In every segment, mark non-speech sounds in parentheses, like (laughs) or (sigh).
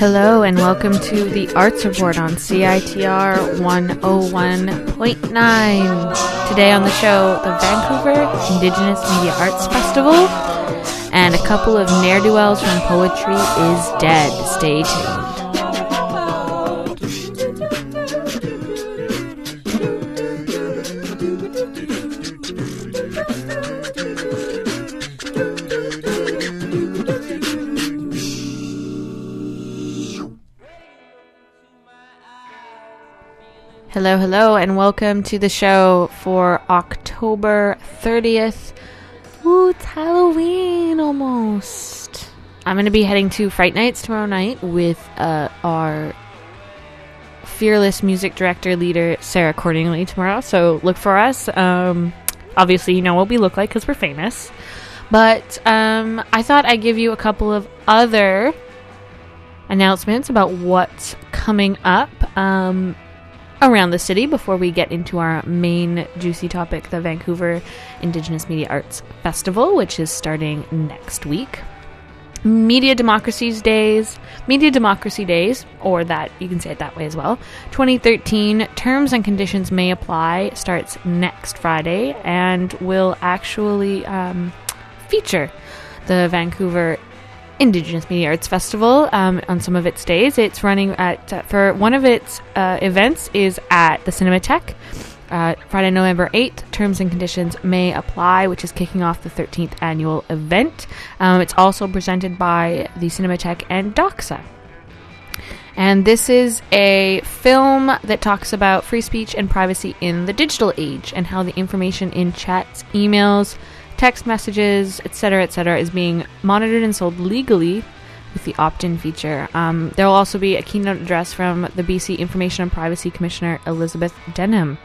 Hello and welcome to the Arts Report on CITR 101.9. Today on the show, the Vancouver Indigenous Media Arts Festival and a couple of ne'er-do-wells from Poetry is Dead. Stay tuned. Hello, hello, and welcome to the show for October 30th. Ooh, it's Halloween almost. I'm going to be heading to Fright Nights tomorrow night with uh, our fearless music director leader, Sarah Cordingley, tomorrow. So look for us. Um, obviously, you know what we look like because we're famous. But um, I thought I'd give you a couple of other announcements about what's coming up. Um, around the city before we get into our main juicy topic the Vancouver Indigenous Media Arts Festival, which is starting next week. Media Democracies Days, Media Democracy Days, or that you can say it that way as well. 2013 terms and conditions may apply starts next Friday and will actually um, feature the Vancouver Indigenous Media Arts Festival um, on some of its days. It's running at uh, for one of its uh, events is at the Cinematheque. Uh, Friday, November 8th. Terms and conditions may apply, which is kicking off the 13th annual event. Um, it's also presented by the Cinematheque and Doxa. And this is a film that talks about free speech and privacy in the digital age and how the information in chats, emails, text messages, etc., etc., is being monitored and sold legally with the opt-in feature. Um, there will also be a keynote address from the BC Information and Privacy Commissioner Elizabeth Denham,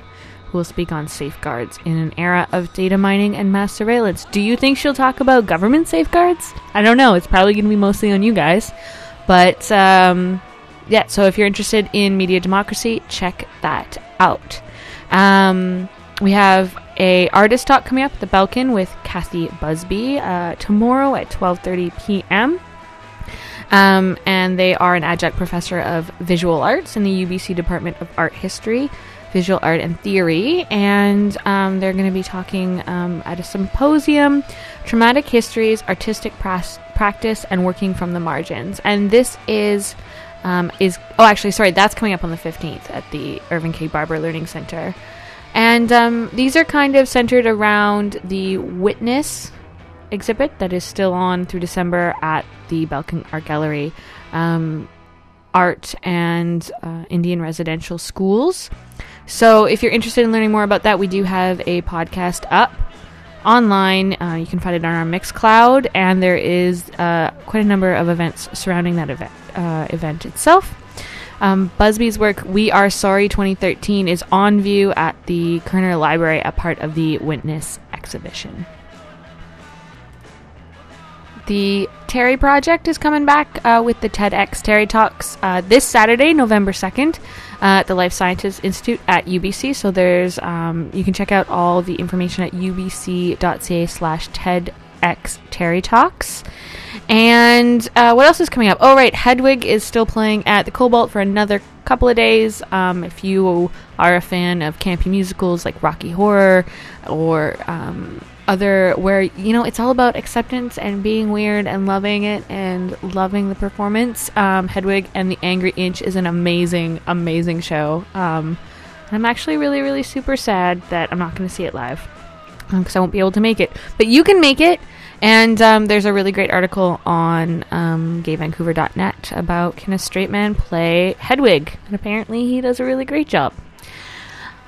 who will speak on safeguards in an era of data mining and mass surveillance. Do you think she'll talk about government safeguards? I don't know. It's probably going to be mostly on you guys, but um, yeah. So if you're interested in media democracy, check that out. Um, we have a artist talk coming up at the Belkin with Cathy Busby uh, tomorrow at 12:30 p.m. Um, and they are an adjunct professor of visual arts in the UBC Department of Art History, Visual Art and Theory, and um, they're going to be talking um, at a symposium, traumatic histories, artistic pras- practice, and working from the margins. And this is um, is oh actually sorry that's coming up on the 15th at the Irving K Barber Learning Center. And um, these are kind of centered around the Witness exhibit that is still on through December at the Belkin Art Gallery. Um, art and uh, Indian residential schools. So, if you're interested in learning more about that, we do have a podcast up online. Uh, you can find it on our Mixcloud, and there is uh, quite a number of events surrounding that event uh, event itself. Um, Busby's work, We Are Sorry 2013, is on view at the Koerner Library, a part of the Witness exhibition. The Terry Project is coming back uh, with the TEDx Terry Talks uh, this Saturday, November 2nd, uh, at the Life Sciences Institute at UBC. So there's, um, you can check out all the information at ubc.ca slash TEDx Terry Talks. And uh, what else is coming up? Oh, right, Hedwig is still playing at the Cobalt for another couple of days. Um, if you are a fan of campy musicals like Rocky Horror or um, other, where, you know, it's all about acceptance and being weird and loving it and loving the performance, um, Hedwig and the Angry Inch is an amazing, amazing show. Um, I'm actually really, really super sad that I'm not going to see it live because um, I won't be able to make it. But you can make it. And um, there's a really great article on um, gayvancouver.net about can a straight man play Hedwig? And apparently he does a really great job.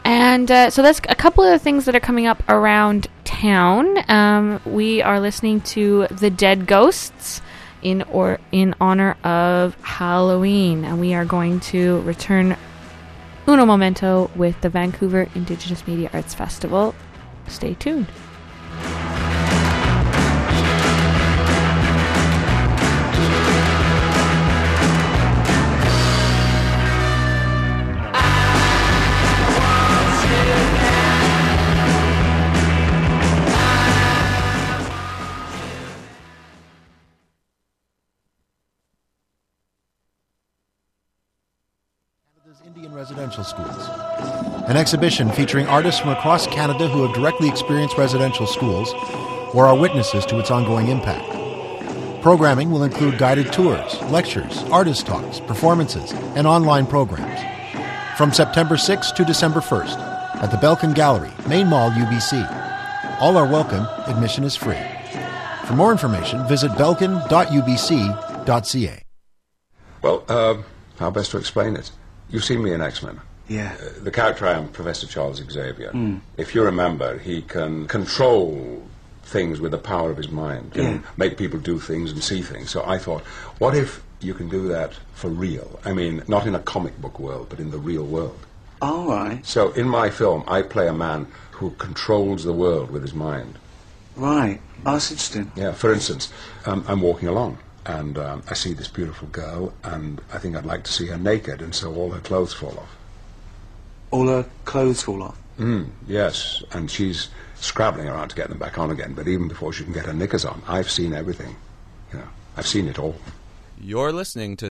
And uh, so that's a couple of the things that are coming up around town. Um, we are listening to The Dead Ghosts in or in honor of Halloween, and we are going to return uno momento with the Vancouver Indigenous Media Arts Festival. Stay tuned. residential schools. An exhibition featuring artists from across Canada who have directly experienced residential schools or are witnesses to its ongoing impact. Programming will include guided tours, lectures, artist talks, performances, and online programs. From September 6th to December 1st at the Belkin Gallery, Main Mall, UBC. All are welcome, admission is free. For more information, visit belkin.ubc.ca. Well, uh, how best to explain it? You've seen me in X Men. Yeah. Uh, the character I am, Professor Charles Xavier. If you remember, he can control things with the power of his mind, can Yeah. make people do things and see things. So I thought, what if you can do that for real? I mean, not in a comic book world, but in the real world. All right. So in my film, I play a man who controls the world with his mind. Right. Oh, that's interesting. Yeah, for instance, um, I'm walking along and um, I see this beautiful girl and I think I'd like to see her naked and so all her clothes fall off. All her clothes fall off. Mm, yes, and she's scrabbling around to get them back on again, but even before she can get her knickers on, I've seen everything. You know, I've seen it all. You're listening to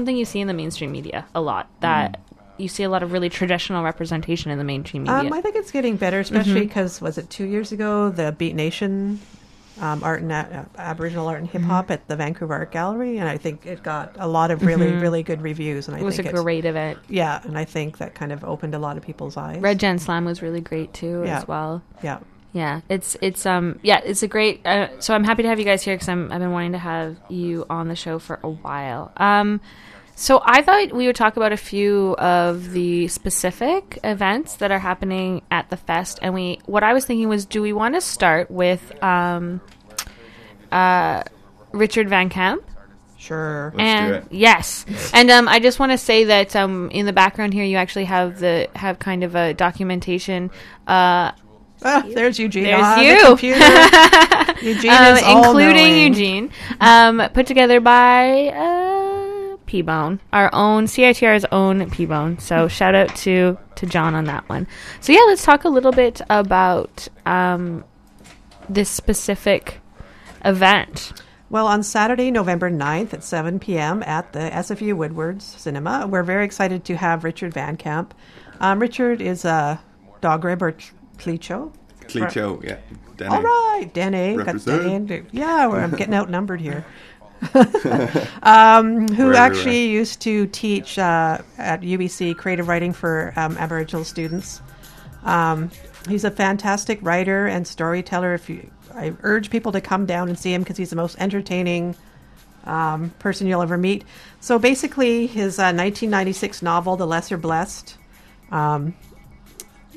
something you see in the mainstream media a lot. That you see a lot of really traditional representation in the mainstream media. Um, I think it's getting better, Mm-hmm. especially because was it two years ago the Beat Nation um, art and uh, Aboriginal art and hip hop Mm-hmm. at the Vancouver Art Gallery, and I think it got a lot of really really good reviews. And I think it was a think it's, great event. yeah, and I think that kind of opened a lot of people's eyes. Red Gen Slam was really great too Yeah. as well. yeah. Yeah, it's it's um yeah it's a great. Uh, so I'm happy to have you guys here because I'm I've been wanting to have you on the show for a while. Um, so I thought we would talk about a few of the specific events that are happening at the fest, and we what I was thinking was, do we want to start with um, uh, Richard Van Camp? Sure. and yes, and um, I just want to say that um, in the background here, you actually have the have kind of a documentation. Uh, Ah, there's Eugene. There's on you. The. (laughs) Eugene um, including. Eugene, um, put together by uh, P Bone, our own CITR's own P Bone. So shout out to to John on that one. So yeah, let's talk a little bit about um, this specific event. Well, on Saturday, November 9th at 7 p.m. at the SFU Woodwards Cinema, we're very excited to have Richard Van Camp. Um, Richard is a dog rib or Tlicho. Tlicho, yeah. All right, Dene. got. Dene. Yeah, I'm getting outnumbered here. (laughs) um, who actually used to teach uh, at UBC creative writing for um, Aboriginal students. Um, he's a fantastic writer and storyteller. If you, I urge people to come down and see him because he's the most entertaining um, person you'll ever meet. So basically, his uh, 1996 novel, The Lesser Blessed, um,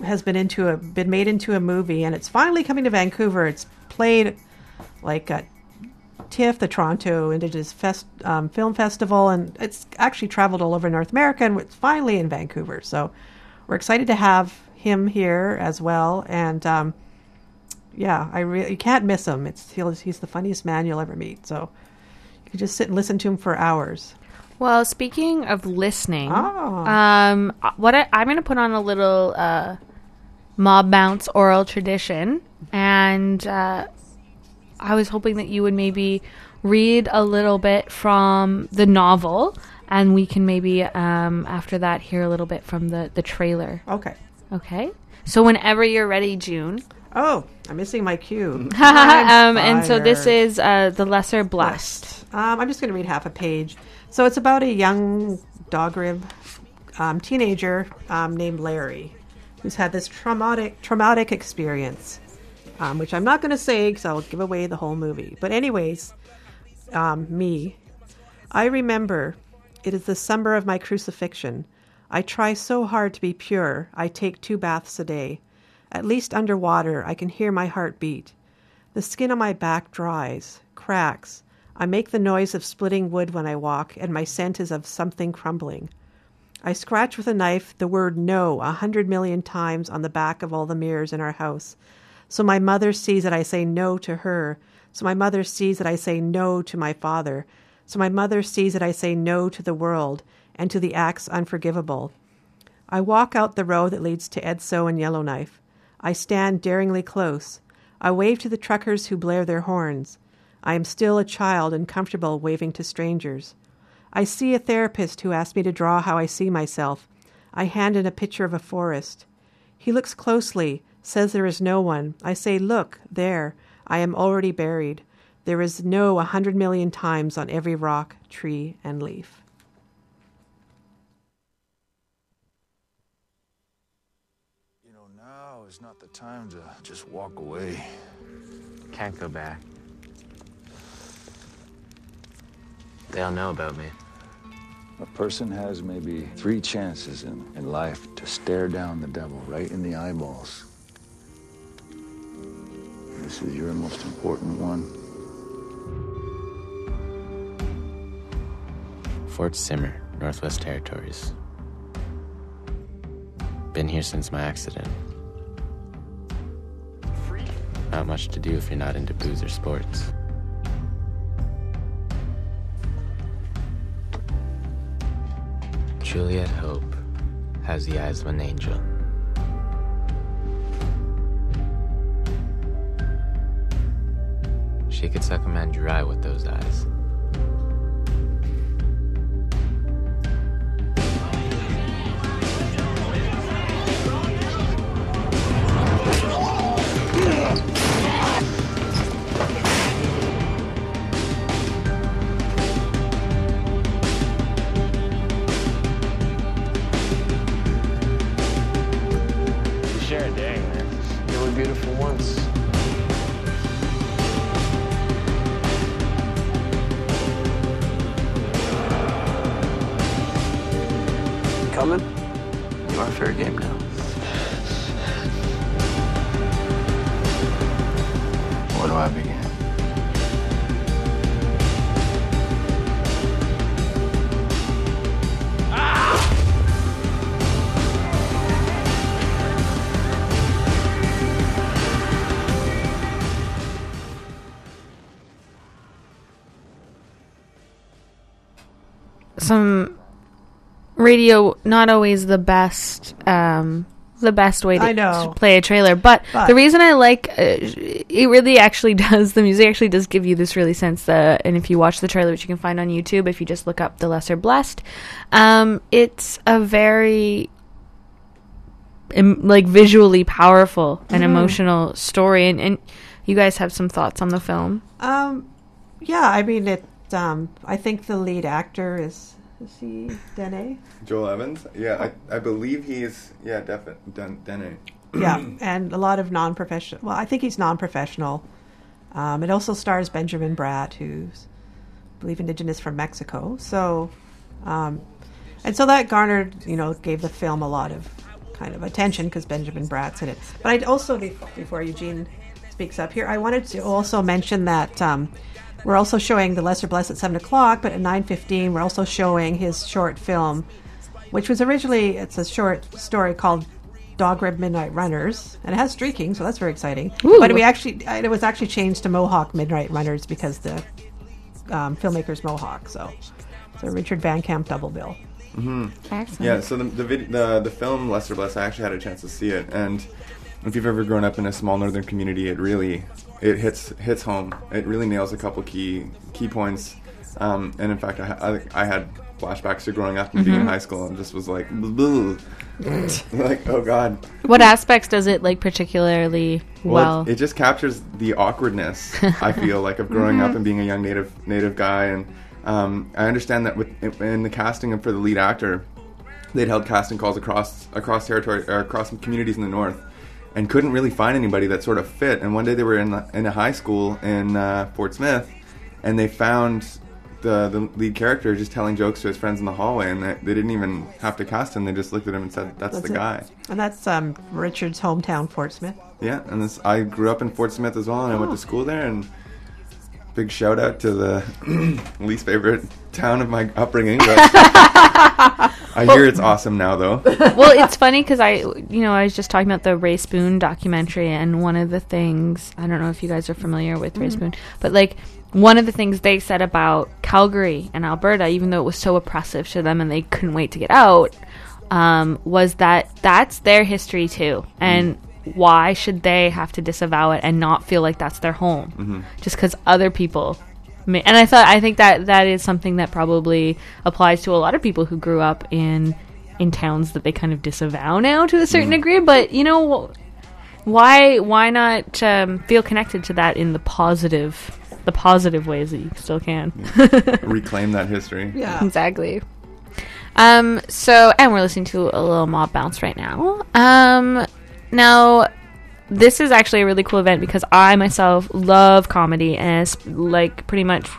has been into a been made into a movie, and it's finally coming to Vancouver. It's played like at TIFF, the Toronto Indigenous Fest, um, Film Festival, and it's actually traveled all over North America, and it's finally in Vancouver. So we're excited to have him here as well, and um, yeah, I really you can't miss him. It's he's, he's the funniest man you'll ever meet. So you can just sit and listen to him for hours. Well, speaking of listening, Ah. um, what I, I'm going to put on a little uh, mob bounce oral tradition, and uh, I was hoping that you would maybe read a little bit from the novel, and we can maybe um, after that hear a little bit from the the trailer. Okay. Okay. So whenever you're ready, June. Oh, I'm missing my cue. (laughs) um, and so this is uh, the lesser blessed. Um, I'm just going to read half a page. So it's about a young dog rib um, teenager um, named Larry, who's had this traumatic traumatic experience, um, which I'm not going to say because I'll give away the whole movie. But anyways, um, me, I remember it is the summer of my crucifixion. I try so hard to be pure. I take two baths a day. At least underwater, I can hear my heart beat. The skin on my back dries, cracks. I make the noise of splitting wood when I walk, and my scent is of something crumbling. I scratch with a knife the word no a hundred million times on the back of all the mirrors in our house. So my mother sees that I say no to her. So my mother sees that I say no to my father. So my mother sees that I say no to the world and to the acts unforgivable. I walk out the road that leads to Edzo and Yellowknife. I stand daringly close. I wave to the truckers who blare their horns. I am still a child and comfortable waving to strangers. I see a therapist who asks me to draw how I see myself. I hand in a picture of a forest. He looks closely, says there is no one. I say, Look, there. I am already buried. There is no a hundred million times on every rock, tree, and leaf. You know, now is not the time to just walk away. Can't go back. They all know about me. A person has maybe three chances in, in life to stare down the devil right in the eyeballs. This is your most important one. Fort Smith, Northwest Territories. Been here since my accident. Not much to do if you're not into booze or sports. Juliet Hope has the eyes of an angel. She could suck a man dry with those eyes. Some radio not always the best um the best way to, I know. to play a trailer but, But- the reason i like uh, it really actually (laughs) does the music actually does give you this really sense that and if you watch the trailer which you can find on youtube if you just look up the lesser blessed um it's a very em- like visually powerful and Mhm. emotional story and, and you guys have some thoughts on the film Um, yeah, I mean it. Um, I think the lead actor is is he Dene? Joel Evans? Yeah, I, I believe he's, yeah, definitely, Den- Dene. (clears throat) yeah, and a lot of non-professional. Well, I think he's non-professional. Um, it also stars Benjamin Bratt, who's, I believe, indigenous from Mexico. So, um, and so that garnered, you know, gave the film a lot of kind of attention because Benjamin Bratt's in it. But I'd also, before Eugene speaks up here, I wanted to also mention that um, we're also showing The Lesser Blessed at seven o'clock, but at nine fifteen, we're also showing his short film, which was originally it's a short story called Dog Rib Midnight Runners, and it has streaking, so that's very exciting. Ooh. But we actually it was actually changed to Mohawk Midnight Runners because the um, filmmaker's Mohawk. So, so Richard Van Camp double bill. hmm Excellent. Yeah, so the the, vid- the the film Lesser Bless, I actually had a chance to see it, and if you've ever grown up in a small northern community, it really it hits hits home. It really nails a couple key key points. Um, and in fact, I, I I had flashbacks to growing up and being in Mhm. high school, and just was like, (laughs) like oh god. what aspects does it like particularly well, it, it just captures the awkwardness I feel like of growing up Mhm. and being a young native native guy, and um, I understand that with in the casting for the lead actor, they'd held casting calls across across territory or across communities in the north, and couldn't really find anybody that sort of fit. And one day they were in in a high school in uh, Fort Smith, and they found. The, the lead character just telling jokes to his friends in the hallway, and they, they didn't even have to cast him. They just looked at him and said, "That's, the it. guy." And that's um, Richard's hometown, Fort Smith. Yeah, and this I grew up in Fort Smith as well, and I went to school there. And big shout out to the (clears throat) least favorite town of my upbringing. But (laughs) I hear it's awesome now, though. (laughs) well, it's funny because I, you know, I was just talking about the Rae Spoon documentary, and one of the things I don't know if you guys are familiar with Rae Mhm. Spoon, but like one of the things they said about Calgary and Alberta, even though it was so oppressive to them and they couldn't wait to get out, um, was that that's their history too, and why should they have to disavow it and not feel like that's their home Mhm. just because other people ma- and i thought i think that that is something that probably applies to a lot of people who grew up in in towns that they kind of disavow now to a certain Mhm. degree but you know why why not um, feel connected to that in the positive the positive ways that you still can (laughs) Reclaim that history. yeah exactly um so and we're listening to a little mob bounce right now um now this is actually a really cool event because i myself love comedy and it's like pretty much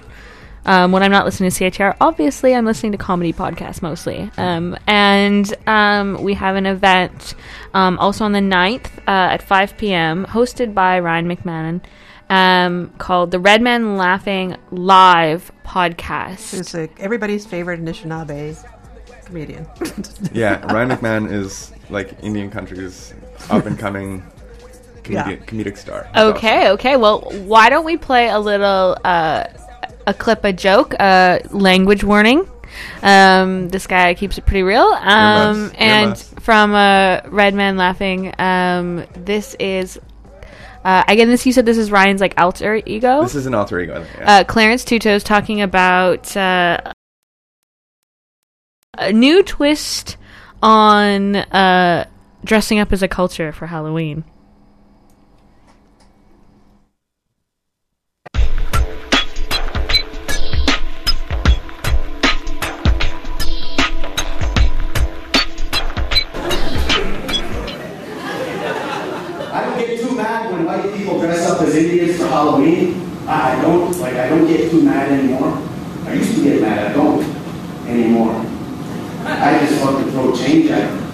um, when I'm not listening to CHR, obviously I'm listening to comedy podcasts mostly. Um, and um, we have an event um, also on the 9th uh, at 5 p.m., hosted by Ryan McMahon, um, called the Red Man Laughing Live Podcast. It's like everybody's favorite Anishinaabe comedian. Yeah, Ryan McMahon is like Indian country's up and coming comedic, comedic star. Okay, okay. Well, why don't we play a little uh, a clip, a joke, uh, language warning. Um, this guy keeps it pretty real. Um, Earmuffs, and earmuffs. from uh, Red Man laughing. Um, this is uh, again. This you said this is Ryan's like alter ego. This is an alter ego. Yeah. Uh, Clarence Two Toes talking about uh, a new twist on uh, dressing up as a culture for Halloween. I don't get too mad when white people dress up as Indians for Halloween. I I don't, like, I don't get too mad anymore. I used to get mad, I don't anymore. I just fucking throw change at them.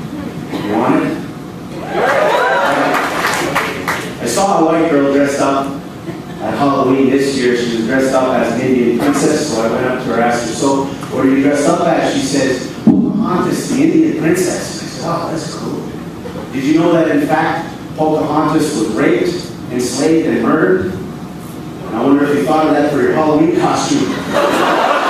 You want it? I saw a white girl dressed up at Halloween this year. She was dressed up as an Indian princess, so I went up to her, and asked her, so what are you dressed up as? She says, Pocahontas, the Indian princess. I said, oh, that's cool. Did you know that in fact Pocahontas was raped, enslaved, and murdered? And I wonder if you thought of that for your Halloween costume. (laughs)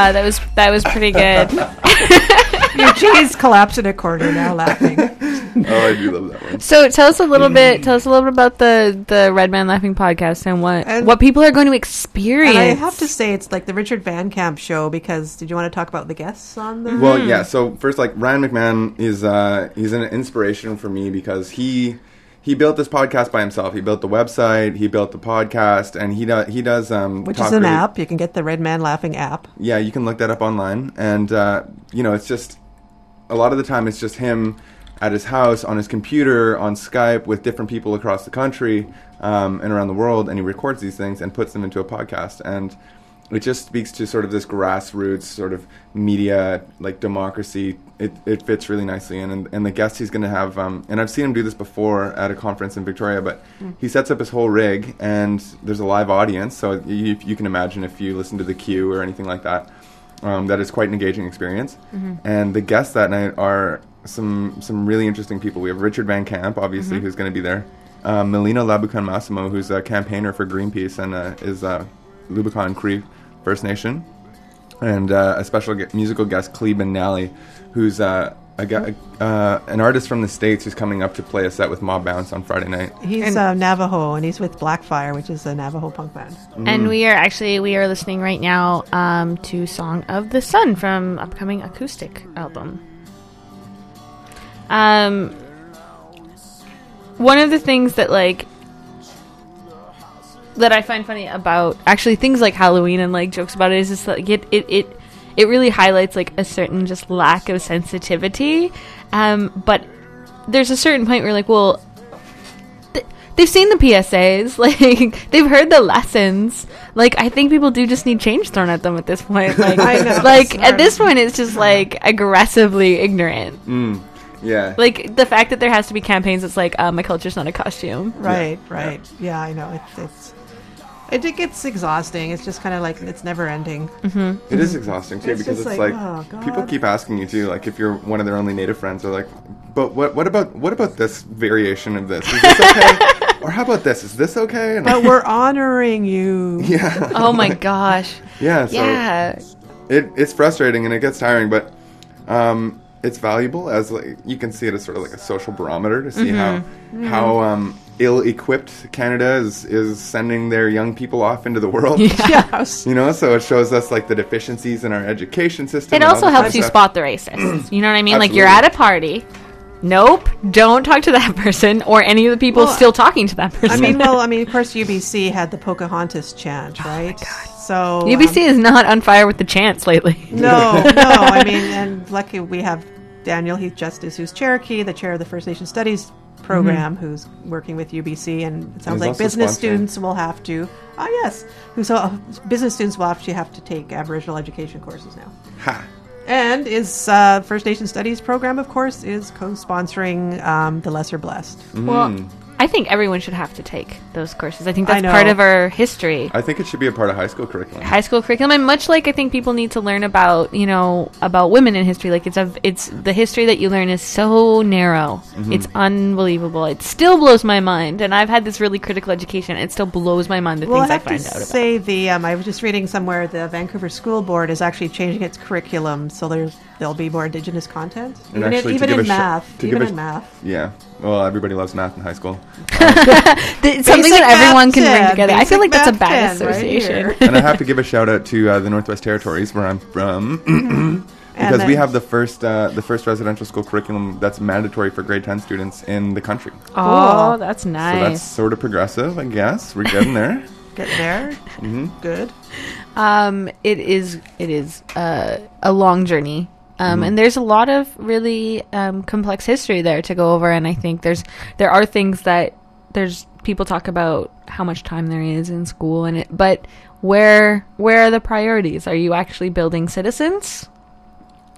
Uh, that was that was pretty good. (laughs) Eugene's collapsed in a corner now, laughing. Oh, I do love that one. So tell us a little bit. Tell us a little bit about the the Red Man Laughing podcast and what And- what people are going to experience. And I have to say, it's like the Richard Van Camp show because did you want to talk about the guests on the? Well, yeah. So first, like Ryan McMahon is uh, he's an inspiration for me because he he built this podcast by himself. He built the website, he built the podcast, and he does he does um, which talk is an app. You can get the Red Man Laughing app. Yeah, you can look that up online, and uh, you know, it's just a lot of the time it's just him at his house on his computer on Skype with different people across the country um, and around the world, and he records these things and puts them into a podcast, and it just speaks to sort of this grassroots sort of media like democracy. It, it fits really nicely in, and, and the guest he's going to have, um, and I've seen him do this before at a conference in Victoria, but Mm. he sets up his whole rig, and there's a live audience, so you, you can imagine if you listen to the Q or anything like that. Um, that is quite an engaging experience. Mhm. And the guests that night are some some really interesting people. We have Richard Van Camp, obviously, Mhm. who's going to be there. Uh, Melina Laboucan-Massimo, who's a campaigner for Greenpeace and uh, is uh, Lubicon Cree First Nation. And uh, a special gu- musical guest, Klee Benally, who's uh, a, gu- uh, an artist from the States who's coming up to play a set with Mob Bounce on Friday night. He's uh, Navajo, and he's with Blackfire, which is a Navajo punk band. And we are actually we are listening right now um, to "Song of the Sun" from upcoming acoustic album. Um, one of the things that like that I find funny about actually things like Halloween and like jokes about it is just like it it it, it really highlights like a certain just lack of sensitivity. Um, but there's a certain point where like, well, th- they've seen the PSAs, (laughs) like they've heard the lessons. Like I think people do just need change thrown at them at this point. (laughs) Like, I know. like at this point, it's just like aggressively ignorant. Mm. Yeah. Like the fact that there has to be campaigns It's like, uh, my culture's not a costume. Right, right. Yeah, I know. It's it's it, it gets exhausting. It's just kind of like it's never ending. Mm-hmm. It is exhausting too It's because it's like, like, oh, people keep asking you too, like if you're one of their only native friends, they're like, "But what? What about what about this variation of this? Is this okay? (laughs) or how about this? Is this okay?" And But we're honoring you. (laughs) yeah. Oh my gosh. Yeah. So Yeah. It it's frustrating and it gets tiring, but um, it's valuable as like you can see it as sort of like a social barometer to see Mhm. how Mhm. how um, ill-equipped Canada is is sending their young people off into the world. (laughs) Yes. (laughs) You know, so it shows us like the deficiencies in our education system. It also helps you of spot the racists. You know what I mean? Like you're at a party. Nope, don't talk to that (laughs) person or any of the people Well, still talking to that person. I mean, well, I mean, of course, UBC had the Pocahontas chant, Oh right? So UBC um, is not on fire with the chants lately. No, no. I mean, and lucky we have Daniel Heath Justice, who's Cherokee, the chair of the First Nation Studies program, who's working with UBC, and it sounds like business sponsoring. students will have to. Ah, yes, who's uh, business students will actually have to take Aboriginal education courses now. Ha. And is uh, First Nation Studies program, of course, is co-sponsoring um, the Lesser Blessed. Well, I think everyone should have to take those courses. I think that's I part of our history. I think it should be a part of high school curriculum. high school curriculum and much like i think people need to learn about you know about women in history like it's a it's the history that you learn is so narrow Mhm. it's unbelievable it still blows my mind and i've had this really critical education it still blows my mind the Well, things i, have find to out about say the um, I was just reading somewhere the Vancouver School Board is actually changing its curriculum, so there's there'll be more Indigenous content, And even in, actually, to even in a sh- math, even in sh- math. Yeah. Well, everybody loves math in high school. (laughs) It's something that everyone math can bring together i feel like that's a bad math 10 right association and I have to (laughs) give a shout out to uh, the Northwest Territories, where I'm from, (clears throat) because we have the first uh, the first residential school curriculum that's mandatory for grade ten students in the country. oh that's nice So that's sort of progressive, I guess. We're getting there. (laughs) Get there, hmm good. Um, it is it is uh, a long journey. Um, Mhm. and there's a lot of really um, complex history there to go over, and I think there's there are things that there's people talk about how much time there is in school, and it, but where where are the priorities? Are you actually building citizens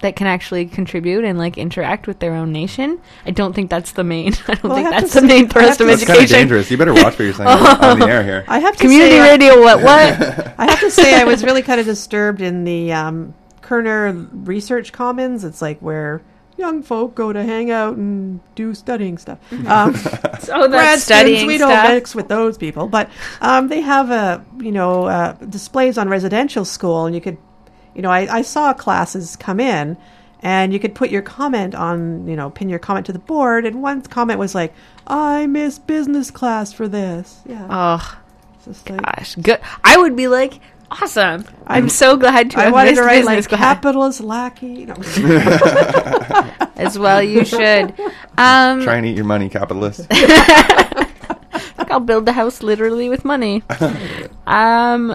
that can actually contribute and like interact with their own nation? I don't think that's the main. (laughs) I don't Well, think have that's the say- main thrust of to- That's kind of dangerous. You better watch what you're saying on the air here. (laughs) I have to Community say, radio. What what? (laughs) I have to say, I was really kind of disturbed in the um, Koerner Research Commons. It's like where young folk go to hang out and do studying stuff. Um, (laughs) Oh, that's studying we don't mix with those people, but um, they have a you know uh, displays on residential school, and you could, you know, I, I saw classes come in. And you could put your comment on, you know, pin your comment to the board. And one comment was like, "I miss business class for this." Yeah. Oh, like- gosh, good. I would be like, awesome. I'm, I'm- so glad to I have wanted to write business like class. capitalist lackey. No. (laughs) as well. You should. Um, Try and eat your money, capitalist. Like (laughs) I'll build the house literally with money. (laughs) um,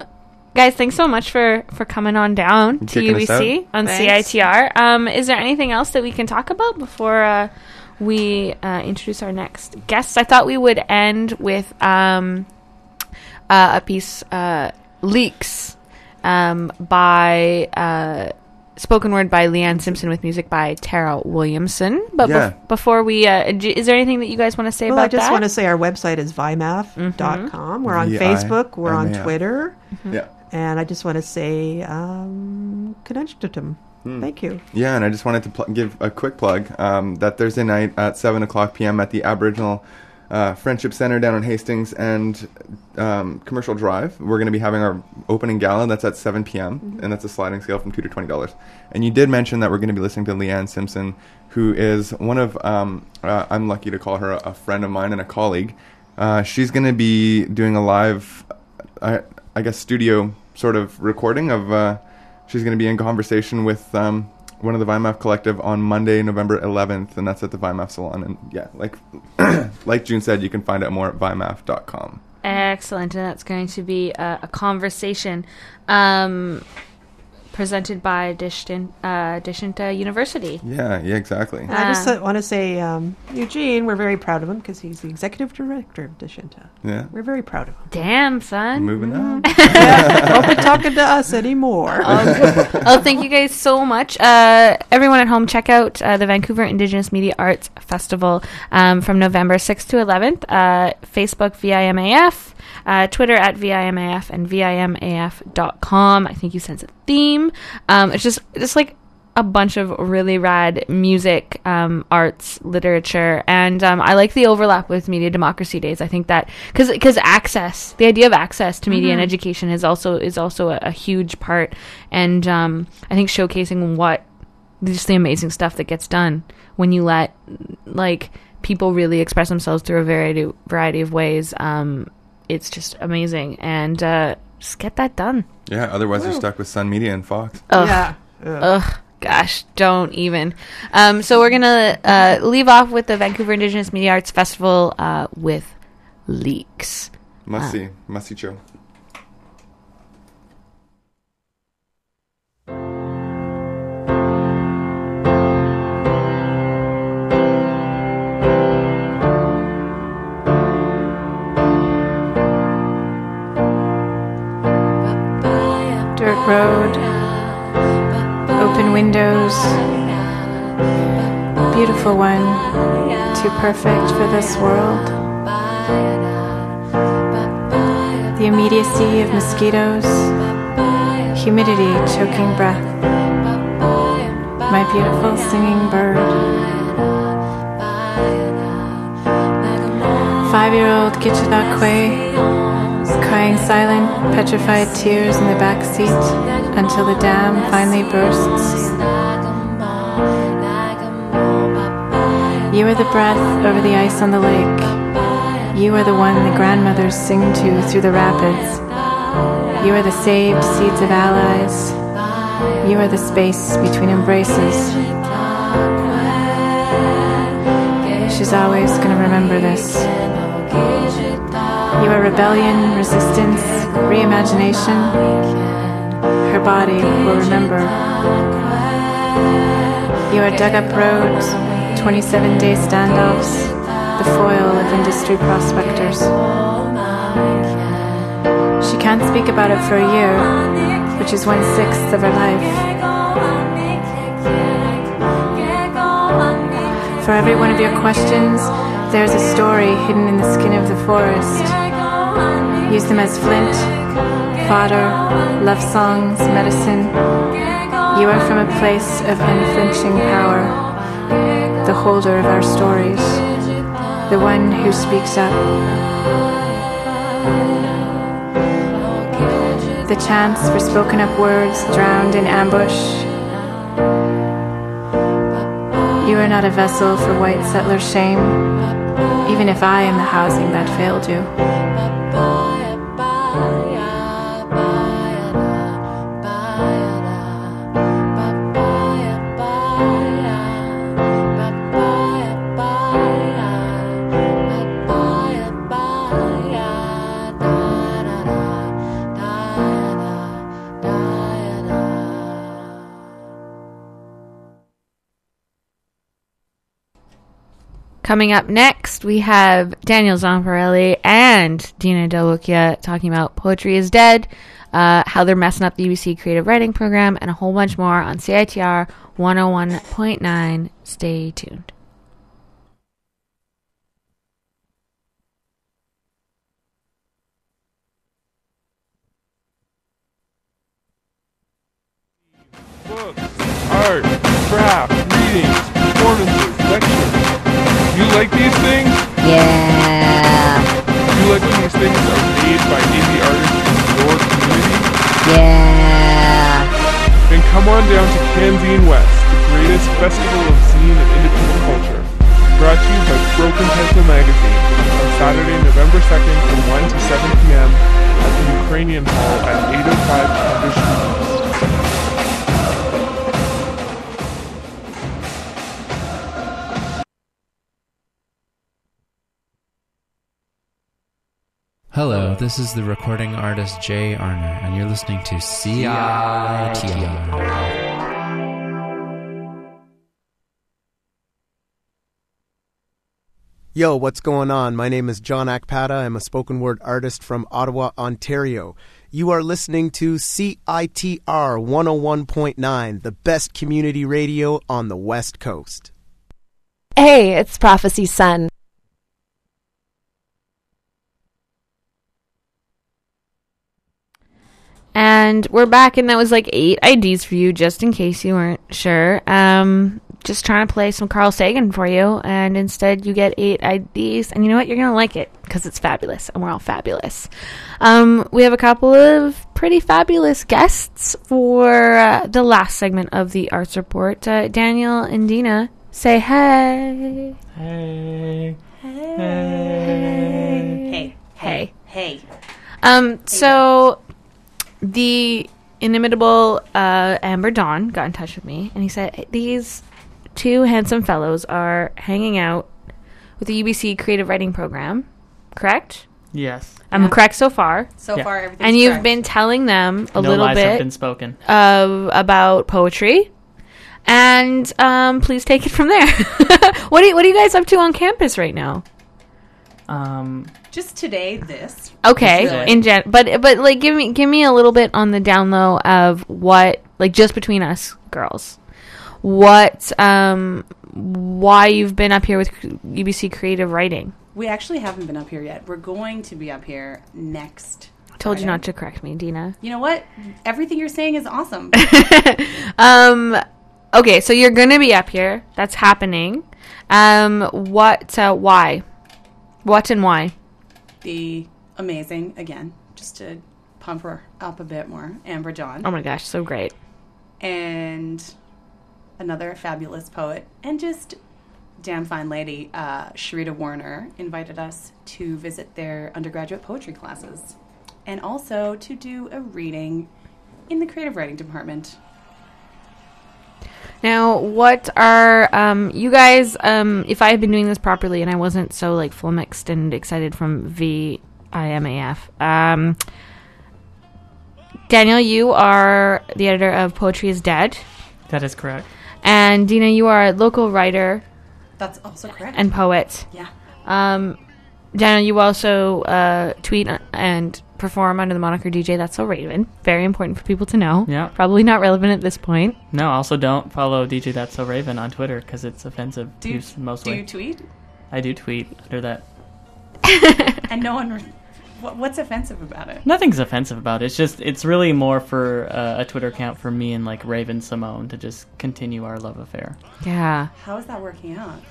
guys, thanks so much for for coming on down to UBC on Thanks. CITR. Um, is there anything else that we can talk about before uh, we uh, introduce our next guests? I thought we would end with um, uh, a piece uh, leaks um, by. Uh, Spoken word by Leanne Simpson with music by Tara Williamson. But Yeah. bef- before we, uh, j- is there anything that you guys want to say Well, about I just that? want to say our website is vimaf.com. We're on V-I-M-A-F. Facebook. We're on Twitter. Yeah. And I just want to say, um, Hmm. Thank you. Yeah, and I just wanted to pl- give a quick plug um, that Thursday night at 7 o'clock p.m. at the Aboriginal uh, Friendship Center down on Hastings and um, Commercial Drive, we're going to be having our opening gala. That's at 7 p.m., and that's a sliding scale from 2 to $20. And you did mention that we're going to be listening to Leanne Simpson, who is one of, um, uh, I'm lucky to call her a, a friend of mine and a colleague. Uh, she's going to be doing a live, I, I guess, studio sort of recording of. Uh, she's going to be in conversation with um, one of the VIMAF collective on Monday, November 11th, and that's at the VIMAF salon. And yeah, like (clears throat) like June said, you can find out more at vimaf.com. Excellent, and that's going to be a, a conversation um, presented by Dishtin, uh, Dechinta University. Yeah, yeah, exactly. And I just uh, want to say, um, Eugene, we're very proud of him because he's the executive director of Dechinta. Yeah, We're very proud of him. Damn, son. moving on. (laughs) Don't be talking to us anymore. (laughs) oh, oh, thank you guys so much. Uh, everyone at home, check out uh, the Vancouver Indigenous Media Arts Festival um, from November 6th to 11th. Uh, Facebook VIMAF, uh, Twitter at VIMAF, and VIMAF.com. I think you sense a theme. Um, it's just, just like a bunch of really rad music, um, arts, literature, and um, I like the overlap with Media Democracy Days. I think that because because access, the idea of access to media and Mhm. education is also is also a, a huge part, and um, I think showcasing what just the amazing stuff that gets done when you let like people really express themselves through a variety variety of ways. Um, it's just amazing, and uh, just get that done. Yeah, otherwise you're stuck with Sun Media and Fox. Ugh. Yeah. Ugh. Ugh. Gosh, don't even. Um, so we're gonna uh, leave off with the Vancouver Indigenous Media Arts Festival uh, with leaks. Must Uh, see, must see show. road, open windows, beautiful one, too perfect for this world. The immediacy of mosquitoes, humidity choking breath, my beautiful singing bird. Five year old Gichinakwe crying silent, petrified tears in the back seat until the dam finally bursts. You are the breath over the ice on the lake. You are the one the grandmothers sing to through the rapids. You are the saved seeds of allies. You are the space between embraces. She's always going to remember this. You are rebellion, resistance, reimagination. Her body will remember. You are dug up roads, 27 day standoffs, the foil of industry prospectors. She can't speak about it for a year, which is one sixth of her life. For every one of your questions, there's a story hidden in the skin of the forest. Use them as flint, fodder, love songs, medicine. You are from a place of unflinching power, the holder of our stories, the one who speaks up. The chance for spoken up words drowned in ambush. You are not a vessel for white settler shame, even if I am the housing that failed you. Coming up next, we have Daniel Zomparelli and Dina Del Bucchia talking about Poetry is Dead, uh, how they're messing up the UBC Creative Writing Program, and a whole bunch more on CITR 101.9. Stay tuned. books, art, craft, readings, performances, lectures. You like these things? Yeah. You like when these things are made by indie artists in your community? Yeah. Then come on down to Canzine West, the greatest festival of zine and independent culture. Brought to you by Broken Pencil Magazine on Saturday, November 2nd from 1 to 7 p.m. at the Ukrainian Hall at 805 Pender Hello, this is the recording artist Jay Arner, and you're listening to CITR. Yo, what's going on? My name is John Akpata. I'm a spoken word artist from Ottawa, Ontario. You are listening to CITR 101.9, the best community radio on the West Coast. Hey, it's Prophecy Sun. And we're back, and that was like eight IDs for you, just in case you weren't sure. Um, just trying to play some Carl Sagan for you, and instead you get eight IDs. And you know what? You're gonna like it because it's fabulous, and we're all fabulous. Um, we have a couple of pretty fabulous guests for uh, the last segment of the Arts Report. Uh, Daniel and Dina, say hey. Hey. Hey. Hey. Hey. Hey. Um, so the inimitable uh, Amber Dawn got in touch with me, and he said these two handsome fellows are hanging out with the UBC Creative Writing Program. Correct? Yes. I'm correct so far. So far, everything's And you've correct. been telling them a No little lies have bit been spoken. of about poetry. And um, please take it from there. (laughs) what are you, what are you guys up to on campus right now? Um, Just today, this. Okay, Really. in gen, but but like give me give me a little bit on the down low of what like just between us girls, what um why you've been up here with UBC Creative Writing. We actually haven't been up here yet. We're going to be up here next. Told you not to correct me, Dina. You know what? Everything you're saying is awesome. (laughs) Um okay, so you're going to be up here. That's happening. Um what uh, why? What and why? the amazing, again, just to pump her up a bit more, Amber Dawn. Oh my gosh, so great. and another fabulous poet and just damn fine lady, uh, Sheryda Warrener, invited us to visit their undergraduate poetry classes and also to do a reading in the creative writing department. Now, what are um, you guys? Um, if I had been doing this properly and I wasn't so like flummoxed and excited from VIMAF, um, Daniel, you are the editor of Poetry is Dead, That is correct. and Dina, you are a local writer That's also correct. and poet. Yeah. Um, Daniel, you also uh, tweet and perform under the moniker DJ That's So Raven. Very important for people to know. Yeah. Probably not relevant at this point. No, also don't follow DJ That's So Raven on Twitter because it's offensive Do you, to do you tweet? I do tweet under that. (laughs) And no one. Re- what's offensive about it? Nothing's offensive about it. It's just it's really more for uh, a Twitter account for me and like Raven-Symoné to just continue our love affair. Yeah. How is that working out?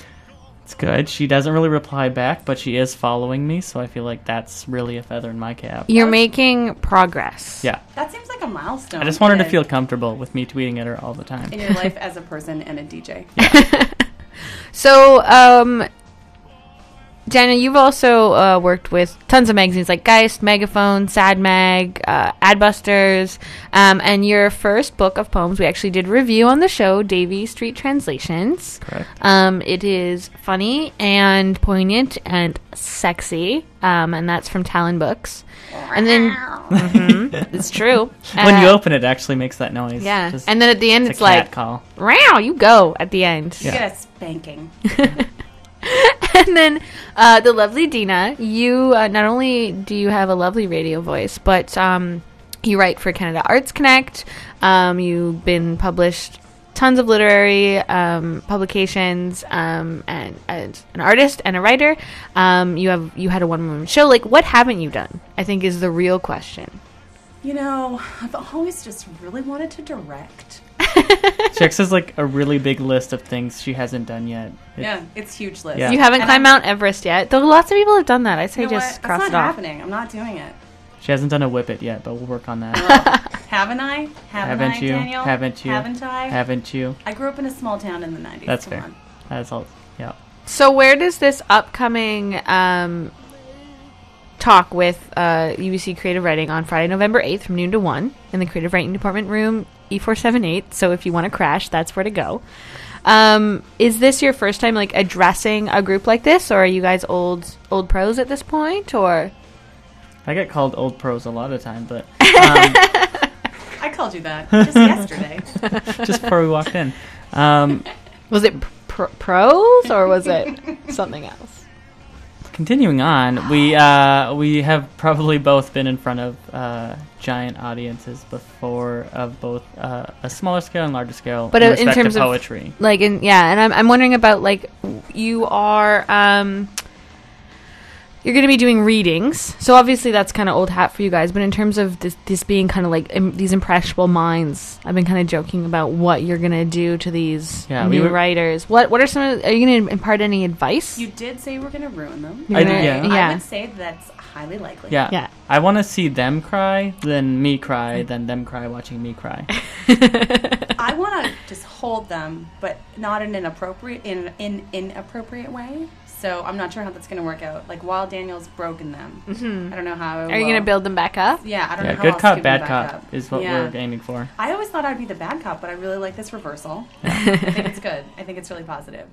It's good. She doesn't really reply back, but she is following me, so I feel like that's really a feather in my cap. You're making progress. Yeah. That seems like a milestone. I just wanted to feel comfortable with me tweeting at her all the time. in your life as a person and a DJ. (laughs) So, um, Daniel, you've also uh, worked with tons of magazines like Geist, Megaphone, Sad Mag, uh, Adbusters, um, and your first book of poems we actually did review on the show, Davie Street Translations. Correct. Um, it is funny and poignant and sexy, um, and that's from Talonbooks. And then, Mhm, (laughs) it's true. when you Uh, open it, it actually makes that noise. yeah, Just- and then at the end, a it's cat like, call. "Row, you go!" At the end, You get a spanking. (laughs) (laughs) and then uh, the lovely Dina, you uh, not only do you have a lovely radio voice, but um, you write for Canada Arts Connect. Um, you've been published tons of literary um, publications, um, and as an artist and a writer, um, you have you had a one woman show. Like, what haven't you done? I think is the real question. You know, I've always just really wanted to direct. (laughs) Chicks has like a really big list of things she hasn't done yet. It- yeah, it's huge list. Yeah. You haven't And climbed I'm- Mount Everest yet, though. Lots of people have done that. I say You know just what? cross That's it not off. happening. I'm not doing it. She hasn't done a whip it yet, but we'll work on that. (laughs) Haven't I? Haven't, Haven't I, you? Daniel? Haven't you? Haven't I? Haven't you? I grew up in a small town in the 90s. That's Come fair. on. That's all. Yeah. So where does this upcoming um, talk with uh, UBC Creative Writing on Friday, November 8th from noon to 1 in the Creative Writing Department room E478. So if you want to crash, that's where to go. Um, is this your first time like addressing a group like this or are you guys old old pros at this point or I get called old pros a lot of time, but (laughs) um, I called you that (laughs) just yesterday. just before we walked in. Um, was it pr- pros or was it (laughs) something else? Continuing on, we uh, we have probably both been in front of uh, giant audiences before, of both uh, a smaller scale and larger scale. but in, uh, in to poetry. of like in yeah and I'm, I'm wondering about like you are um you're going to be doing readings so obviously that's kind of old hat for you guys but in terms of this, this being kind of like Im- these impressionable minds i've been kind of joking about what you're going to do to these Yeah, we new were- writers what what are some of, are you going to impart any advice You did say we're going to ruin them. You're I gonna- did, yeah. yeah. I would say that's highly likely. Yeah. Yeah. I want to see them cry, then me cry, mm. then them cry watching me cry. (laughs) I want to just hold them, but not in an appropriate in in inappropriate way. So I'm not sure how that's going to work out. Like while Daniel's broken them, Mhm. I don't know how. Are you going to build them back up Yeah, I don't Yeah, know how good else cop, to give them bad cop up. is what Yeah. we're aiming for. I always thought I'd be the bad cop, but I really like this reversal. (laughs) I think it's good. I think it's really positive.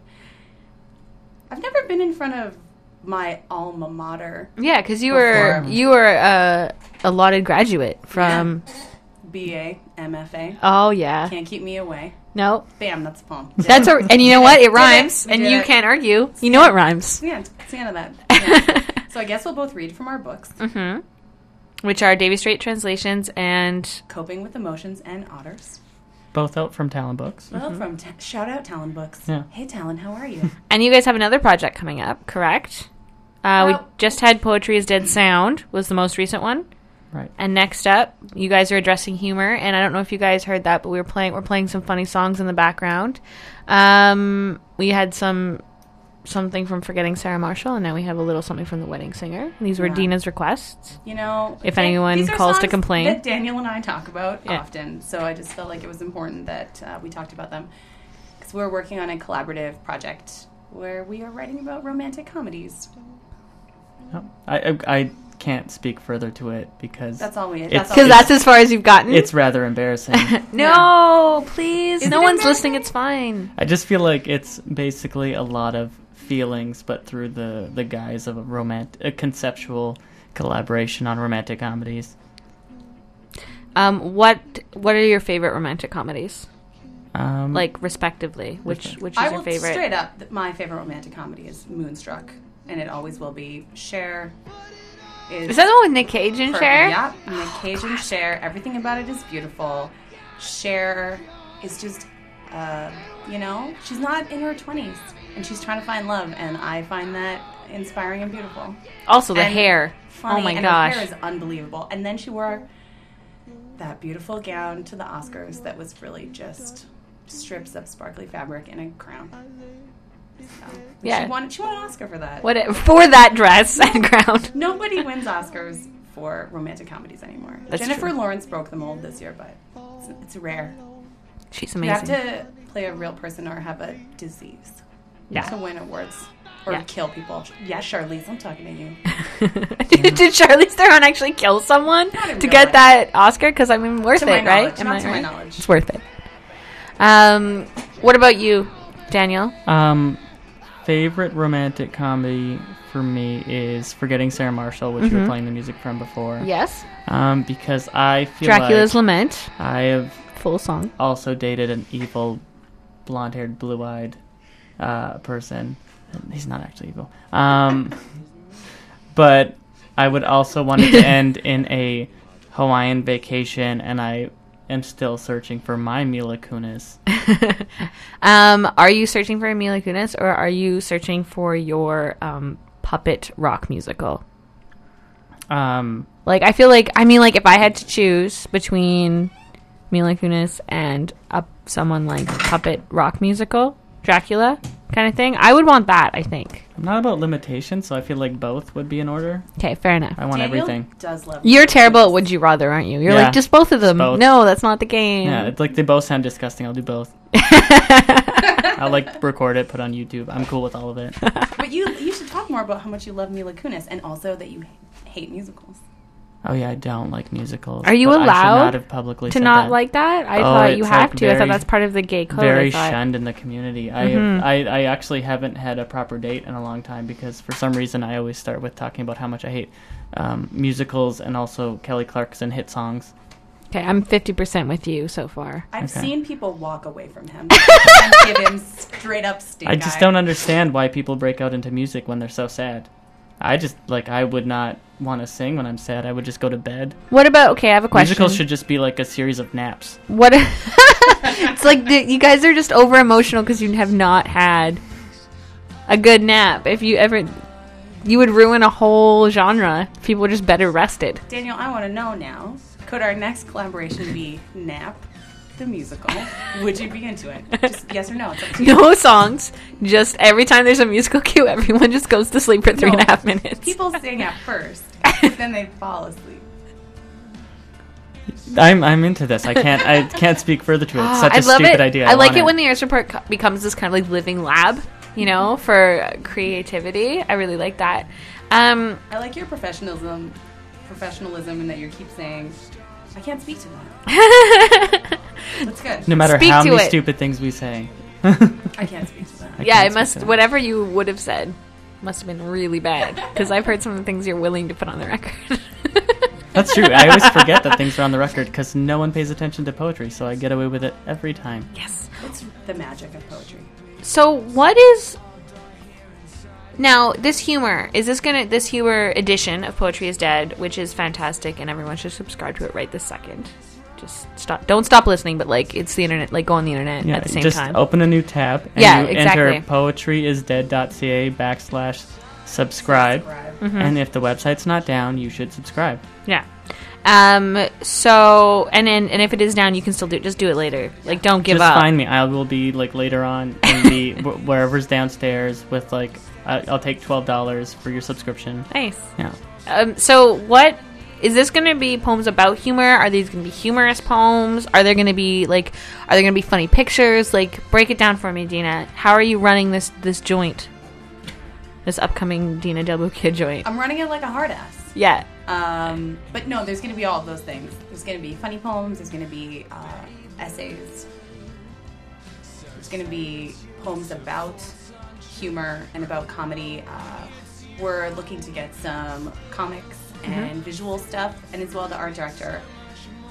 I've never been in front of my alma mater. yeah because you were you were uh, a lauded graduate from BA, MFA. oh yeah Can't keep me away. No Bam, that's a poem. (laughs) that's a, and you know what it (laughs) Did it. rhymes and you it. can't argue you know it rhymes Yeah, it's it's the end of that. (laughs) Yeah. so I guess we'll both read from our books. hmm Which are Davie Street translations and Coping with Emotions and Otters. both out from Talonbooks. Well, from ta- shout out Talonbooks. Yeah. Hey Talon, how are you? And you guys have another project coming up, correct? Uh, we just had Poetry is Dead Sound was the most recent one. Right. And next up, you guys are addressing humor, and I don't know if you guys heard that, but we were playing we're playing some funny songs in the background. Um, we had some something from Forgetting Sarah Marshall, and now we have a little something from The Wedding Singer. And these were Yeah. Dina's requests. You know, If th- anyone these are calls to complain. that Daniel and I talk about Yeah. often, so I just felt like it was important that uh, we talked about them because we're working on a collaborative project where we are writing about romantic comedies. Yep. I, I I can't speak further to it because That's all we- it's- that's Because that's as far as you've gotten. It's rather embarrassing. (laughs) no, please. Is no one's listening. It's fine. I just feel like it's basically a lot of feelings, but through the the guise of a romantic, a conceptual collaboration on romantic comedies. Um, what what are your favorite romantic comedies? Um, like respectively, which which is I your will favorite? straight up. My favorite romantic comedy is Moonstruck, and it always will be. Cher is. Is that the one with Nick Cage and. Cher? Yep, Nick Cage and Cher. Everything about it is beautiful. Cher is just, uh, you know, she's not in her twenties, and she's trying to find love, and I find that inspiring and beautiful. Also, the And hair. funny, oh my and gosh. her hair is unbelievable. And then she wore that beautiful gown to the Oscars that was really just strips of sparkly fabric and a crown. So, Yeah. she won. She won an Oscar for that. What it- for that dress (laughs) and crown? Nobody (laughs) wins Oscars for romantic comedies anymore. That's Jennifer true. Lawrence broke the mold this year, but it's, it's rare. She's amazing. You have to play a real person or have a disease Yeah. to win awards or Yeah. kill people. Yeah, Charlize, I'm talking to you. did, (laughs) did Charlize Theron actually kill someone to get life. that Oscar? Because I mean, worth To it, right? Am I to my right? knowledge. It's worth it. Um, what about you, Daniel? Um, favorite romantic comedy for me is Forgetting Sarah Marshall, which you Mhm. were playing the music from before. Yes. Um, because I feel Dracula's like Lament. I have full song. Also dated an evil, blonde-haired, blue-eyed uh, person. He's not actually evil. Um, (laughs) but I would also want it to (laughs) end in a Hawaiian vacation, and I am still searching for my Mila Kunis. (laughs) Um, are you searching for Mila Kunis or are you searching for your um, puppet rock musical? Um, Like, I feel like, I mean, like, if I had to choose between Mila Kunis and a, someone like puppet rock musical, Dracula kind of thing, I would want that, I think. I'm not about limitations, so I feel like both would be in order. Okay, fair enough. I want Daniel everything. does love You're terrible at Would You Rather, aren't you? You're Yeah. like, just both of them. Both. No, that's not the game. Yeah, it's like they both sound disgusting. I'll do both. (laughs) I'll like record it, put it on YouTube. I'm cool with all of it. But you you should talk more about how much you love Mila Kunis and also that you hate musicals. Oh yeah, I don't like musicals. Are you but I allowed not have publicly to not that. like that? I Oh, thought you have like, to. I thought that's part of the gay code. I Very thought. shunned in the community. I, Mhm. I I actually haven't had a proper date in a long time because for some reason I always start with talking about how much I hate um, musicals and also Kelly Clarkson hit songs. Okay, I'm 50% with you so far. I've Okay. seen people walk away from him (laughs) and give him straight up stink I just eye. don't understand why people break out into music when they're so sad. I just like I would not want to sing when I'm sad. I would just go to bed. What about, okay, I have a question. Musicals should just be like a series of naps. What? (laughs) it's like the, you guys are just over emotional because you have not had a good nap. If you ever, you would ruin a whole genre. People were just better rested. Daniel, I want to know now. Could our next collaboration be Nap, the musical? Would you be into it? (laughs) Just yes or no. It's up to you. No songs. Just every time there's a musical (laughs) cue, everyone just goes to sleep for three and a half minutes. People sing at first, (laughs) but then they fall asleep. I'm I'm into this. I can't I can't speak further to it. It's Ah, such a I love stupid it. idea. I, like want it when the Arts Report co- becomes this kind of like living lab, you know, for creativity. I really like that. Um, I like your professionalism, professionalism, and that you keep saying, "I can't speak to that." (laughs) That's good. no matter Speak how to many it. stupid things we say. (laughs) I can't speak to that. I yeah, can't it speak must. that. Whatever you would have said must have been really bad because I've heard some of the things you're willing to put on the record. (laughs) That's true. I always forget that things are on the record because no one pays attention to poetry, so I get away with it every time. Yes. It's the magic of poetry. So what is now this humor? Is this gonna this humor edition of Poetry is Dead, which is fantastic, and everyone should subscribe to it right this second. just stop. Don't stop listening, but like it's the internet. Like go on the internet Yeah, at the same just time. open a new tab. And Yeah, you exactly. Enter poetryisdead.ca backslash subscribe, Mhm. and if the website's not down, you should subscribe. Yeah. Um. So and then and if it is down, you can still do. it. Just do it later. Like don't give Just up. find me. I will be like later on in the (laughs) wh- wherever's downstairs with like I, I'll take twelve dollars for your subscription. Nice. Yeah. Um. So what is this going to be? Poems about humor? Are these going to be humorous poems? Are there going to be like? Are there going to be funny pictures? Like break it down for me, Dina. How are you running this this joint? This upcoming Dina Del Bucchia joint. I'm running it like a hard ass. Yeah. Um, but no, there's going to be all of those things. There's going to be funny poems. There's going to be uh, essays. There's going to be poems about humor and about comedy. Uh, we're looking to get some comics and Mhm. visual stuff, and as well the art director.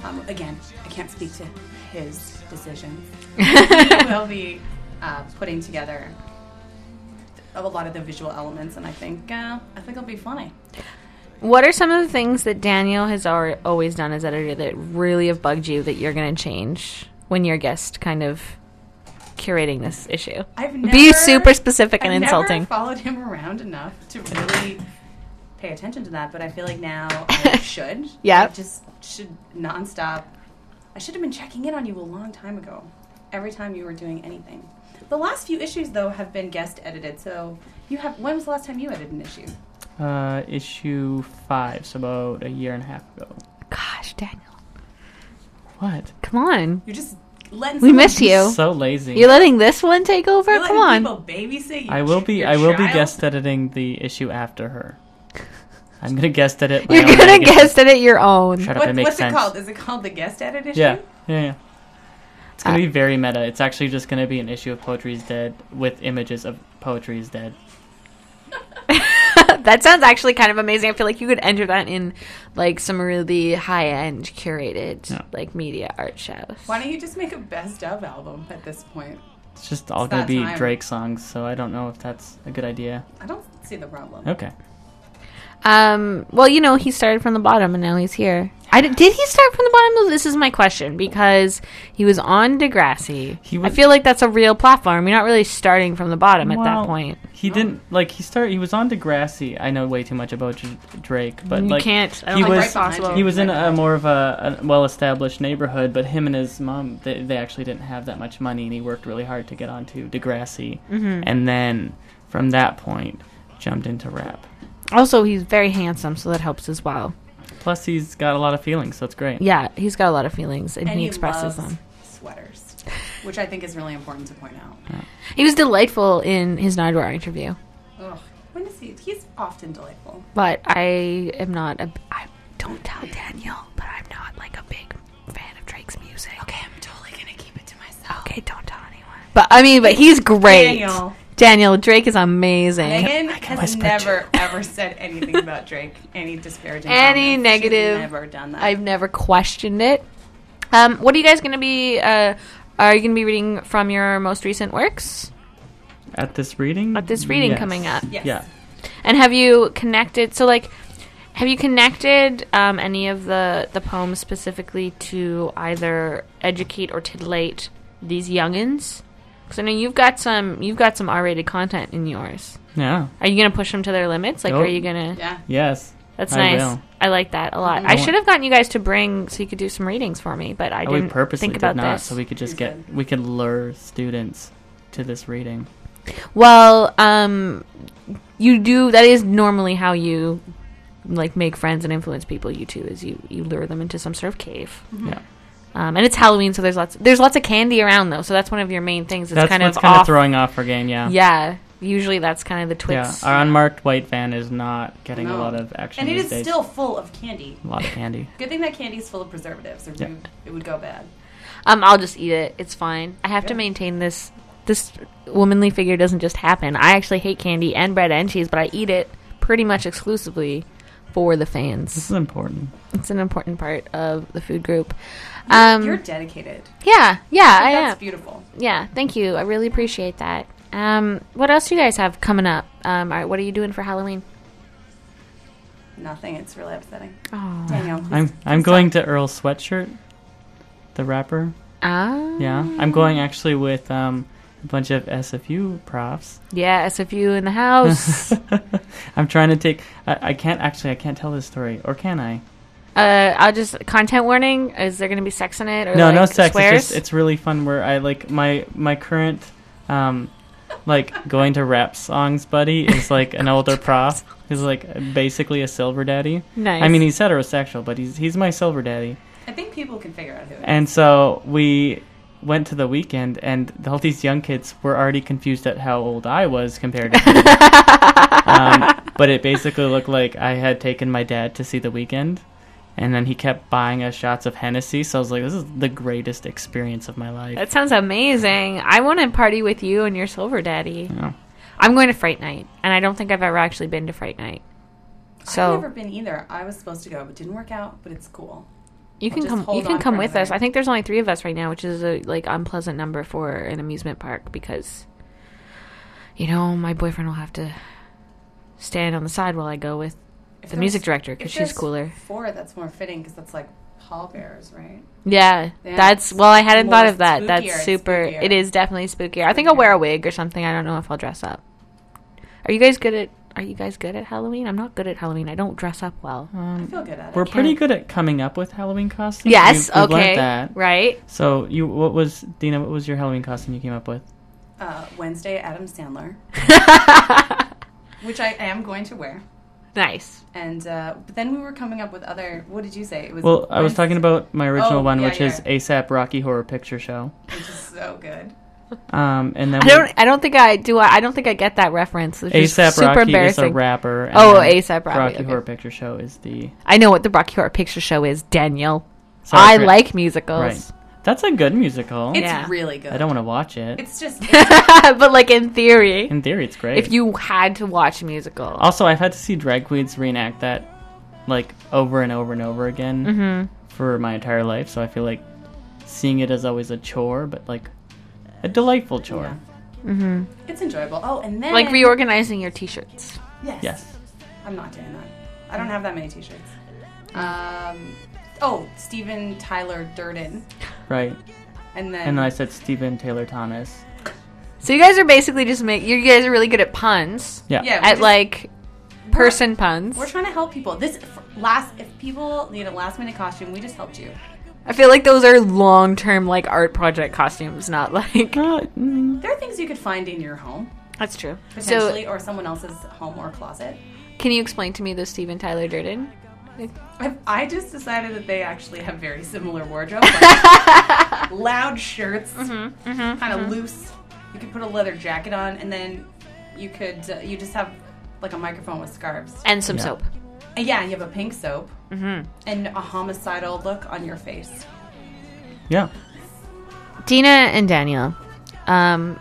Um, again, I can't speak to his decisions. (laughs) we'll be uh, putting together a lot of the visual elements, and I think uh, I think it'll be funny. What are some of the things that Daniel has al- always done as editor that really have bugged you that you're going to change when you're guest kind of curating this issue? I've Be super specific and I've insulting. Never followed him around enough to really pay attention to that, but I feel like now I (laughs) should. Yeah. I just should nonstop. I should have been checking in on you a long time ago. Every time you were doing anything. The last few issues though have been guest edited. So you have. When was the last time you edited an issue? Uh, issue five, so about a year and a half ago. Gosh, Daniel. What? Come on. You're just letting. We someone miss you. So lazy. You're letting this one take over? You're Come on. people babysit you. I will be. I will be guest editing the issue after her. I'm gonna guest edit. my You're own going to magazine. guest edit your own. Shut up! It makes what's sense. it called? Is it called the guest edit issue? Yeah, yeah, yeah. It's Uh, gonna be very meta. It's actually just gonna be an issue of Poetry is Dead with images of Poetry is Dead. (laughs) that sounds actually kind of amazing. I feel like you could enter that in like some really high end curated like media art shows. Why don't you just make a best of album at this point? It's just all It's gonna be time. Drake songs, so I don't know if that's a good idea. I don't see the problem. Okay. Um, well, you know, he started from the bottom and now he's here. I did, did he start from the bottom? This is my question because he was on Degrassi. I feel like that's a real platform. You're not really starting from the bottom at that point. He didn't like he started. He was on Degrassi. I know way too much about J- Drake, but You like can't. He think was it's possible. he was in a more of a, a well-established neighborhood, but him and his mom they, they actually didn't have that much money, and he worked really hard to get onto Degrassi, Mhm. and then from that point jumped into rap. Also, he's very handsome, so that helps as well. Plus, he's got a lot of feelings, so it's great. Yeah, he's got a lot of feelings and, And he he expresses loves them. Sweaters, which I think is really important to point out. He was delightful in his Nardwuar interview, Ugh. When is he? He's often delightful. but I am not a. I don't tell Daniel, but I'm not like a big fan of Drake's music. Okay, I'm totally gonna keep it to myself. Okay, don't tell anyone. But I mean, but he's great. Daniel. Daniel Drake is amazing. Megan has never ever said anything about Drake. Any disparaging. Any comments. negative. She's never done that. I've never questioned it. Um, what are you guys going to be? Uh, are you going to be reading from your most recent works? At this reading, At this reading Yes. coming up. Yes. Yeah. And have you connected? So, like, have you connected um, any of the the poems specifically to either educate or titillate these youngins? Because I know you've got some you've got some R rated content in yours. Yeah. Are you going to push them to their limits? Like, Oh. are you going to? Yeah. Yes. That's I nice. will. I like that a lot. I I should have gotten you guys to bring so you could do some readings for me, but I Oh, we didn't purposely think about did not, this. so we could just get we could lure students to this reading. Well, um, you do. That is normally how you like make friends and influence people. You too is you you lure them into some sort of cave. Mm-hmm. Yeah. Um, and it's Halloween, so there's lots there's lots of candy around though. So that's one of your main things. It's That's kind what's of kind off. of throwing off our game. Yeah. Yeah. Usually that's kind of the twist. Yeah. Our unmarked white van is not getting a lot of action and it these is days. still full of candy. a lot of candy. (laughs) Good thing that candy is full of preservatives, or Yeah. it, would, it would go bad. Um, I'll just eat it. It's fine. I have to maintain this. This womanly figure doesn't just happen. I actually hate candy and bread and cheese, but I eat it pretty much exclusively for the fans. This is important. It's an important part of the food group. You're, Um, you're dedicated. yeah, yeah, I That's am. beautiful. Yeah, thank you. I really appreciate that. Um, what else do you guys have coming up? Um, all right, what are you doing for Halloween? Nothing. It's really upsetting. Oh. Daniel. I'm I'm going to Earl Sweatshirt the rapper. Ah. Yeah, I'm going actually with um, a bunch of SFU profs. Yeah, SFU in the house. (laughs) I'm trying to take. I, I can't actually. I can't tell this story, or can I? uh, I'll just content warning. Is there going to be sex in it or no, like, no sex. swears? It's just it's really fun. Where I like my my current, um, like going to rap songs buddy is like an older (laughs) prof. He's like basically a silver daddy. Nice. I mean, he's heterosexual, but he's he's my silver daddy. I think people can figure out who. And so we went to the Weeknd, and all these young kids were already confused at how old I was compared to him. (laughs) um, but it basically looked like I had taken my dad to see the Weeknd, and then he kept buying us shots of Hennessy. So I was like, "This is the greatest experience of my life." That sounds amazing. I want to party with you and your silver daddy. Yeah. I'm going to Fright Night, and I don't think I've ever actually been to Fright Night. So I've never been either. I was supposed to go, but didn't work out. But it's cool. You can come. You can come with us. I think there's only three of us right now, which is a like unpleasant number for an amusement park because, you know, my boyfriend will have to stand on the side while I go with If the music director because she's cooler. Four, that's more fitting because that's like pallbearers, right? Yeah, Yeah, that's well. I hadn't thought of that. That's super. It is definitely spookier. I think I'll wear a wig or something. I don't know if I'll dress up. Are you guys good at? Are you guys good at Halloween? I'm not good at Halloween. I don't dress up well. I feel good at it. We're pretty good at coming up with Halloween costumes. Yes, We've- we've okay, that. right. So you, what was Dina? What was your Halloween costume you came up with? Uh, Wednesday, Adam Sandler, (laughs) which I am going to wear. Nice. And uh, but then we were coming up with other. What did you say? It was Well, I was talking about my original Oh, one, yeah, which yeah. is ASAP Rocky Horror Picture Show. which is so good. Um, and then I don't. I don't think I do. I, I don't think I get that reference. It's just ASAP super Rocky is a rapper. and Oh, then ASAP Rocky. Rocky okay. Horror Picture Show is the. I know what the Rocky Horror Picture Show is, Daniel. Sorry, I Chris. like musicals. Right. That's a good musical. It's Yeah. really good. I don't want to watch it. It's just (laughs) but like in theory, In theory, it's great. if you had to watch a musical, Also, I've had to see drag queens reenact that, like over and over and over again Mhm. for my entire life. So I feel like seeing it is always a chore, but like a delightful chore. hmm it's enjoyable. Oh, and then like reorganizing your T-shirts. Yes. Yes. I'm not doing that. I don't have that many T-shirts. Um. Oh, Steven Tyler Durden, Right. and then And then I said Stephen Taylor Thomas. So you guys are basically just make. You guys are really good at puns. Yeah. Yeah, we At just- like person puns. we're trying to help people. This f- last, if people need a last minute costume, we just helped you. I feel like those are long term like art project costumes, not like. There are things you could find in your home, That's true. potentially, So or someone else's home or closet. can you explain to me the Steven Tyler Durden? I, I just decided that they actually have very similar wardrobes. (laughs) Like loud shirts, Mm-hmm, kind of loose. You could put a leather jacket on, and then you could uh, you just have like a microphone with scarves And some Yeah. soap. And yeah, and you have a pink soap Mm-hmm. and a homicidal look on your face. Yeah. Dina and Daniel, um,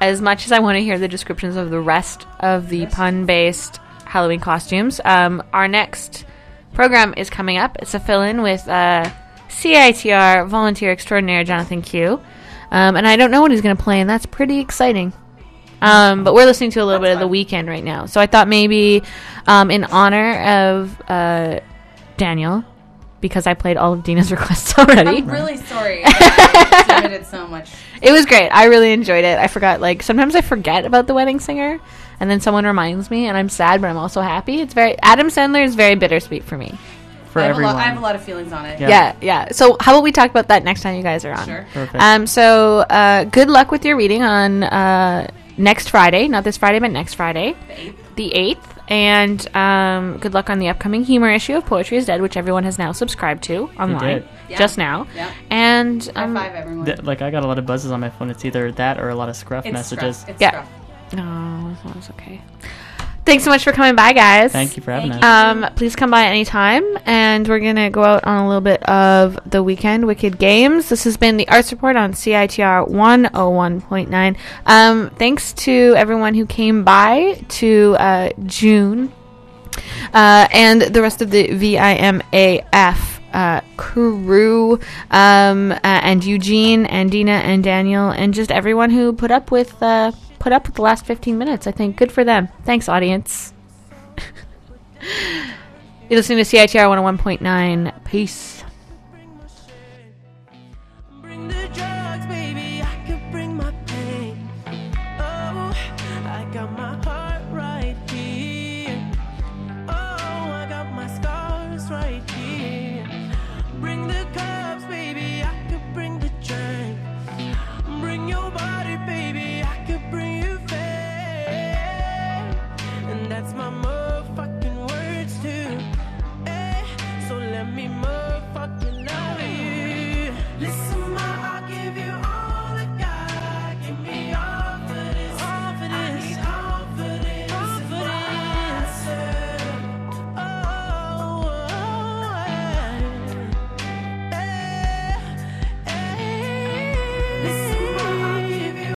as much as I want to hear the descriptions of the rest of the pun based Halloween costumes, um, our next program is coming up. It's a fill in with uh, CITR volunteer extraordinaire Jonathan Q. Um, and I don't know what he's going to play, and that's pretty exciting. Um, but we're listening to a little bit of the Weeknd right now. So I thought maybe um, in honor of uh, Daniel, because I played all of Dina's (laughs) requests already. I'm really sorry. (laughs) I submitted so much. It was great. I really enjoyed it. I forgot like sometimes I forget about the wedding singer and then someone reminds me and I'm sad but I'm also happy. It's very Adam Sandler is very bittersweet for me. For I have, a everyone. lot, I have a lot of feelings on it. Yeah. yeah, So how about we talk about that next time you guys are on? Sure. Perfect. Um so uh good luck with your reading on uh next Friday, not this Friday but next Friday. The 8th. And um, good luck on the upcoming humor issue of Poetry is Dead, which everyone has now subscribed to online did. Yeah. just now. Yeah. And High um, five, everyone. Th- like I got a lot of buzzes on my phone. It's either that or a lot of scruff It's messages. scruff. It's Yeah. scruff. No, that's okay. Thanks so much for coming by, guys. Thank you for having us. Um, please come by anytime, and we're gonna go out on a little bit of the Weeknd Wicked Games. This has been the Arts Report on CITR one oh one point nine. Um, thanks to everyone who came by to uh, June, uh, and the rest of the VIMAF uh, crew, um, uh, and Eugene and Dina and Daniel, and just everyone who put up with uh, put up with the last fifteen minutes. I think good for them. Thanks, audience. (laughs) You're listening to CITR 101.9. Peace.